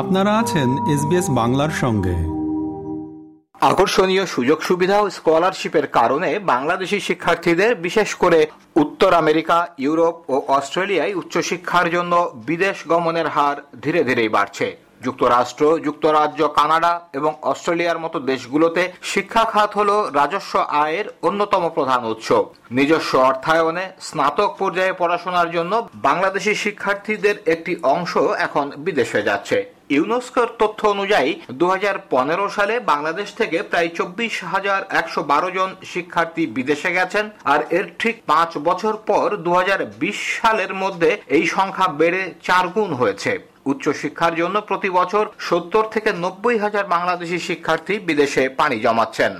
আপনারা আছেন এসবিএস বাংলার সঙ্গে। আকর্ষণীয় সুযোগ সুবিধা ও স্কলারশিপের কারণে বাংলাদেশি শিক্ষার্থীদের, বিশেষ করে উত্তর আমেরিকা, ইউরোপ ও অস্ট্রেলিয়ায় উচ্চশিক্ষার জন্য বিদেশ গমনের হার ধীরে ধীরেই বাড়ছে। যুক্তরাষ্ট্র, যুক্তরাজ্য, কানাডা এবং অস্ট্রেলিয়ার মতো দেশগুলোতে শিক্ষা খাত হল রাজস্ব আয়ের অন্যতম প্রধান উৎস। নিজস্ব অর্থায়নে স্নাতক পর্যায়ে পড়াশোনার জন্য বাংলাদেশি শিক্ষার্থীদের একটি অংশ এখন বিদেশে যাচ্ছে। ইউনেস্কোর তথ্য অনুযায়ী, দুহাজার পনেরো সালে বাংলাদেশ থেকে প্রায় চব্বিশ হাজার একশো বারো জন শিক্ষার্থী বিদেশে গেছেন আর এর ঠিক পাঁচ বছর পর দু হাজার বিশ সালের মধ্যে এই সংখ্যা বেড়ে চার গুণ হয়েছে। উচ্চশিক্ষার জন্য প্রতি বছর সত্তর থেকে নব্বই হাজার বাংলাদেশি শিক্ষার্থী বিদেশে পানি জমাচ্ছেন।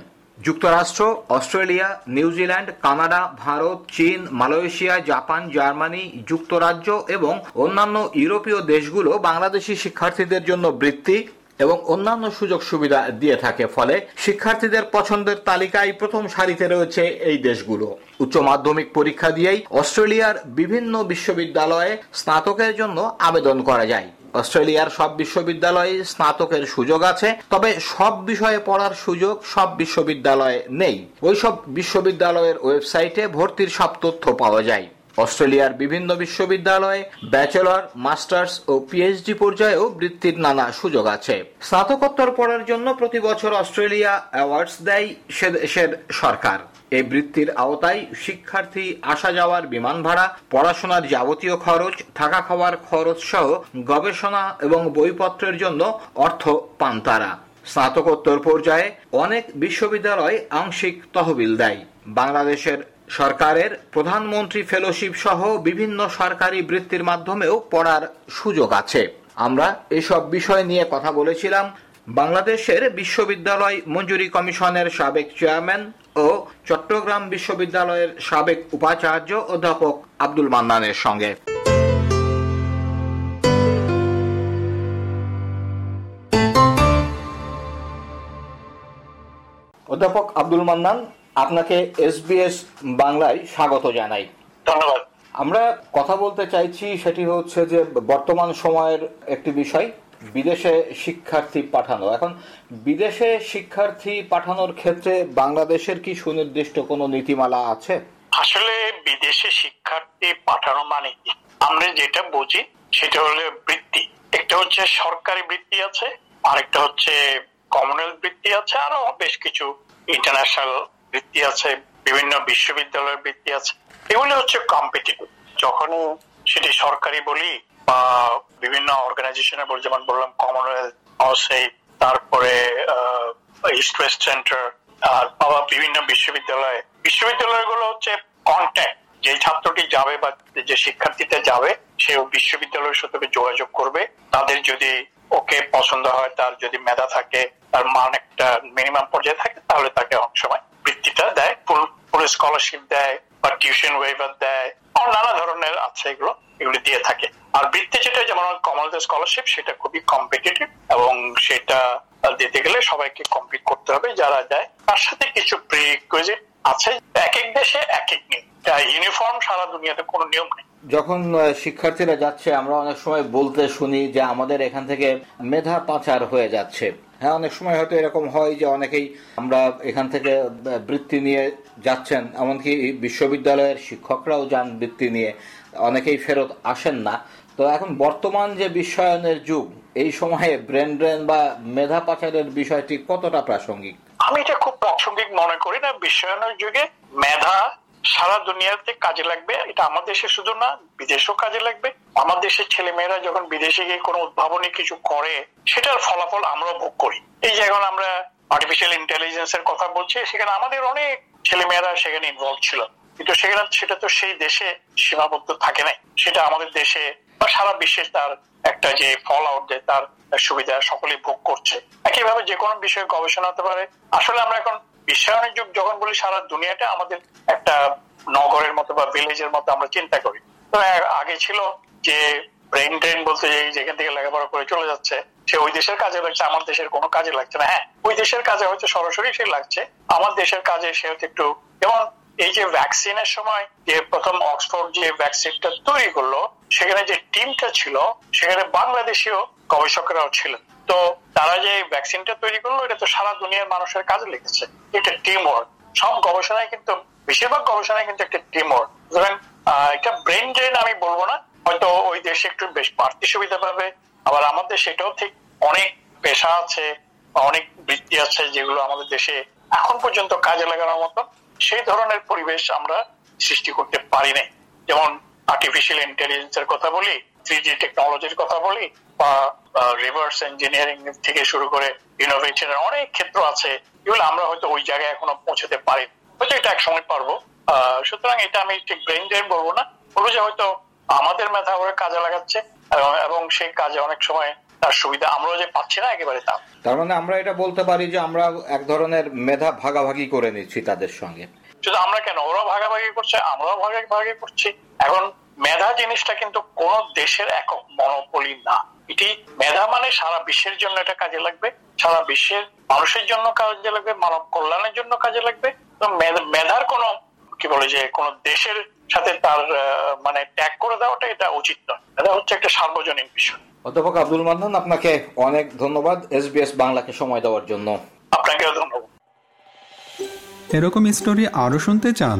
যুক্তরাষ্ট্র, অস্ট্রেলিয়া নিউজিল্যান্ড কানাডা, ভারত, চীন, মালয়েশিয়া, জাপান, জার্মানি, যুক্তরাজ্য এবং অন্যান্য ইউরোপীয় দেশগুলো বাংলাদেশি শিক্ষার্থীদের জন্য বৃত্তি এবং অন্যান্য সুযোগ সুবিধা দিয়ে থাকে। ফলে শিক্ষার্থীদের পছন্দের তালিকায় প্রথম সারিতে রয়েছে এই দেশগুলো। উচ্চ মাধ্যমিক পরীক্ষা দিয়েই অস্ট্রেলিয়ার বিভিন্ন বিশ্ববিদ্যালয়ে স্নাতকের জন্য আবেদন করা যায়। অস্ট্রেলিয়ার সব বিশ্ববিদ্যালয়ে স্নাতকের সুযোগ আছে, তবে সব বিষয়ে পড়ার সুযোগ সব বিশ্ববিদ্যালয়ে নেই। ওইসব বিশ্ববিদ্যালয়ের ওয়েবসাইটে ভর্তির সব তথ্য পাওয়া যায়। অস্ট্রেলিয়ার বিভিন্ন বিশ্ববিদ্যালয়ে ব্যাচেলর, মাস্টার্স ও পিএইচডি পর্যায়েও বৃত্তির নানা সুযোগ আছে। স্নাতকোত্তর পড়ার জন্য প্রতি বছর অস্ট্রেলিয়া অ্যাওয়ার্ডস দেয় সে দেশের সরকার। এই বৃত্তির আওতায় শিক্ষার্থী আসা যাওয়ার বিমান ভাড়া, পড়াশোনার যাবতীয় খরচ, থাকা খাওয়ার খরচ সহ গবেষণা এবং বইপত্রের জন্য অর্থ পান তারা। স্নাতকোত্তর পর্যায়ে অনেক বিশ্ববিদ্যালয় আংশিক তহবিল দেয়। বাংলাদেশের সরকারের প্রধানমন্ত্রী ফেলোশিপ সহ বিভিন্ন সরকারি বৃত্তির মাধ্যমেও পড়ার সুযোগ আছে। আমরা এসব বিষয় নিয়ে কথা বলেছিলাম বাংলাদেশের বিশ্ববিদ্যালয় মঞ্জুরি কমিশনের সাবেক চেয়ারম্যান ও চট্টগ্রাম বিশ্ববিদ্যালয়ের সাবেক উপাচার্য অধ্যাপক আব্দুল মান্নানের সঙ্গে। অধ্যাপক আব্দুল মান্নান আপনাকে এসবিএস বাংলায় স্বাগত জানাই। ধন্যবাদ। আমরা কথা বলতে চাইছি সেটি হচ্ছে যে বর্তমান সময়ের একটি বিষয় বিদেশে শিক্ষার্থী পাঠানো। এখন বিদেশে শিক্ষার্থী পাঠানোর ক্ষেত্রে বাংলাদেশের কি সুনির্দিষ্ট কোনো নীতিমালা আছে? আসলে বিদেশে শিক্ষার্থী পাঠানো মানে কি? আমরা যেটা বুঝি সেটা হলো বৃত্তি। একটা হচ্ছে সরকারি বৃত্তি আছে আরেকটা হচ্ছে কমনওয়েলথ বৃত্তি আছে আরও বেশ কিছু ইন্টারন্যাশনাল বৃত্তি আছে, বিভিন্ন বিশ্ববিদ্যালয়ের বৃত্তি আছে। এগুলো হচ্ছে কম্পিটিটিভ যখন সেটি সরকারি বলি বা বিভিন্ন অর্গানাইজেশনে বলি, যেমন বললাম কমনওয়েলথ অসে তারপরে ইস্ট ওয়েস্ট সেন্টার আর বাবা বিভিন্ন বিশ্ববিদ্যালয়। বিশ্ববিদ্যালয়গুলো হচ্ছে কন্ট্যাক্ট যে ছাত্রটি যাবে বা যে শিক্ষার্থীতে যাবে সে বিশ্ববিদ্যালয়ের সাথে যোগাযোগ করবে। তাদের যদি ওকে পছন্দ হয়, তার যদি মেধা থাকে, তার মান একটা মিনিমাম পর্যায়ে থাকে, তাহলে তাকে অনেক সময় বৃত্তিটা দেয় ফুল ফুল স্কলারশিপ দেয়, বা টিউশন ওয়েভার দেয় আর নানা ধরনের আছে এগুলো এগুলো দিয়ে থাকে। আর বৃত্তি যেটা যেমন কমল স্কলারশিপ সেটা খুবই কম্পিটিটিভ এবং সেটা দিতে গেলে সবাইকে কমপ্লিট করতে হবে যারা দেয়। তার সাথে কিছু প্রিকুইজিট আছে, এক এক দেশে এক এক নিয়ম। ইউনিফর্ম সারা দুনিয়াতে কোনো নিয়ম নেই। যখন শিক্ষার্থীরা যাচ্ছে, আমরা অনেক সময় বলতে শুনি যে আমাদের এখান থেকে মেধা পাচার হয়ে যাচ্ছে। হ্যাঁ অনেক সময় হয়তো এরকম হয় যে অনেকেই আমরা এখান থেকে বৃত্তি নিয়ে যাচ্ছেন, এমনকি বিশ্ববিদ্যালয়ের শিক্ষকরাও যান বৃত্তি নিয়ে। অনেকেই ফেরত আসেন না। তো এখন বর্তমান যে বিশ্বায়নের যুগ, এই সময়ে ব্রেন ড্রেন বা মেধা পাচারের বিষয়টি কতটা প্রাসঙ্গিক? আমি এটা খুব প্রাসঙ্গিক মনে করি না। বিশ্বায়নের যুগে মেধা সারা দুনিয়াতে কাজে লাগবে, এটা আমার দেশে শুধু না, বিদেশেও কাজে লাগবে। আমার দেশের ছেলে মেয়েরা যখন বিদেশে গিয়ে কোনো উদ্ভাবনী কিছু করে, সেটার ফলাফল আমরা ভোগ করি। এই যে এখন আমরা আর্টিফিশিয়াল ইন্টেলিজেন্স এর কথা বলছি, সেখানে আমাদের অনেক ছেলে মেয়েরা সেখানে ইনভলভ ছিল। কিন্তু সেখানে সেটা তো সেই দেশে সীমাবদ্ধ থাকে নাই। সেটা আমাদের দেশে বা সারা বিশ্বে তার একটা যে ফল আউট দেয় তার সুবিধা সকলে ভোগ করছে। একইভাবে যে কোনো বিষয়ে গবেষণা হতে পারে। আসলে আমরা এখন বিশ্বায়নের যুগ যখন বলি, সারা দুনিয়াটা আমাদের একটা নগরের মতো বা ভিলেজের মতো আমরা চিন্তা করি। তো আগে ছিল যে ব্রেন ড্রেন বলতে যেখান থেকে লেখাপড়া করে চলে যাচ্ছে, সে ওই দেশের কাজে লাগছে, আমার দেশের কোনো কাজে লাগছে না। হ্যাঁ ওই দেশের কাজে হয়তো সরাসরি সে লাগছে, আমার দেশের কাজে সে হয়তো একটু যেমন এই যে ভ্যাকসিনের সময় যে প্রথম অক্সফোর্ড যে ভ্যাকসিনটা তৈরি করল, সেখানে যে টিমটা ছিল, সেখানে বাংলাদেশীয় গবেষকরাও ছিলেন। তো তারা যে ভ্যাকসিনটা তৈরি করল, এটা তো সারা দুনিয়ার মানুষের কাজে লেগেছে। এটা টিম ওয়ার্ক সব গবেষণায় কিন্তু, বেশিরভাগ গবেষণায় কিন্তু একটা টিম ওয়ার্ক ধরেন একটা ব্রেন ড্রেন আমি বলব না। হয়তো ওই দেশে একটু বেশ বাড়তি সুবিধা পাবে, আবার আমাদের সেটাও ঠিক অনেক পেশা আছে অনেক বৃত্তি আছে যেগুলো আমাদের দেশে এখন পর্যন্ত কাজে লাগানোর মতো। সেই ধরনের পরিবেশ আমরা সৃষ্টি করতে পারি নাই। যেমন আর্টিফিশিয়াল ইন্টেলিজেন্সের কথা বলি থ্রি টেকনোলজির কথা বলি বা রিভার্স ইঞ্জিনিয়ারিং থেকে শুরু করে ইনোভেশনের অনেক ক্ষেত্র আছে। এগুলো আমরা হয়তো ওই জায়গায় এখনও পৌঁছতে পারি। হয়তো এটা এক সময় পারব সুতরাং এটা আমি ঠিক ব্রেন ড্রেন বলব না। বলব যে হয়তো আমাদের মেধা ওরা কাজে লাগাচ্ছে এবং সেই কাজে অনেক সময় তার সুবিধা আমরাও যে পাচ্ছি না একেবারে তা। তার মানে আমরা এটা বলতে পারি যে আমরা এক ধরনের মেধা ভাগাভাগি করে নিচ্ছি তাদের সঙ্গে। শুধু আমরা কেন? ওরাও ভাগাভাগি করছে আমরাও ভাগাভাগি করছি। এখন মেধা জিনিসটা কিন্তু কোন দেশের একক মনোপলি না। এটি মেধা মানে সারা বিশ্বের জন্য এটা কাজে লাগবে সারা বিশ্বের মানুষের জন্য কাজে লাগবে মানব কল্যাণের জন্য কাজে লাগবে। মেধার কোন কি বলে যে কোন দেশের সাথে তার মানে ত্যাগ করে দেওয়াটা এটা উচিত নয়। এটা হচ্ছে একটা সার্বজনীন বিষয়। অধ্যাপক আব্দুল মান্নান আপনাকে অনেক ধন্যবাদ এসবিএস বাংলাকে সময় দেওয়ার জন্য। আপনাকেও ধন্যবাদ। এরকম স্টোরি আরও শুনতে চান?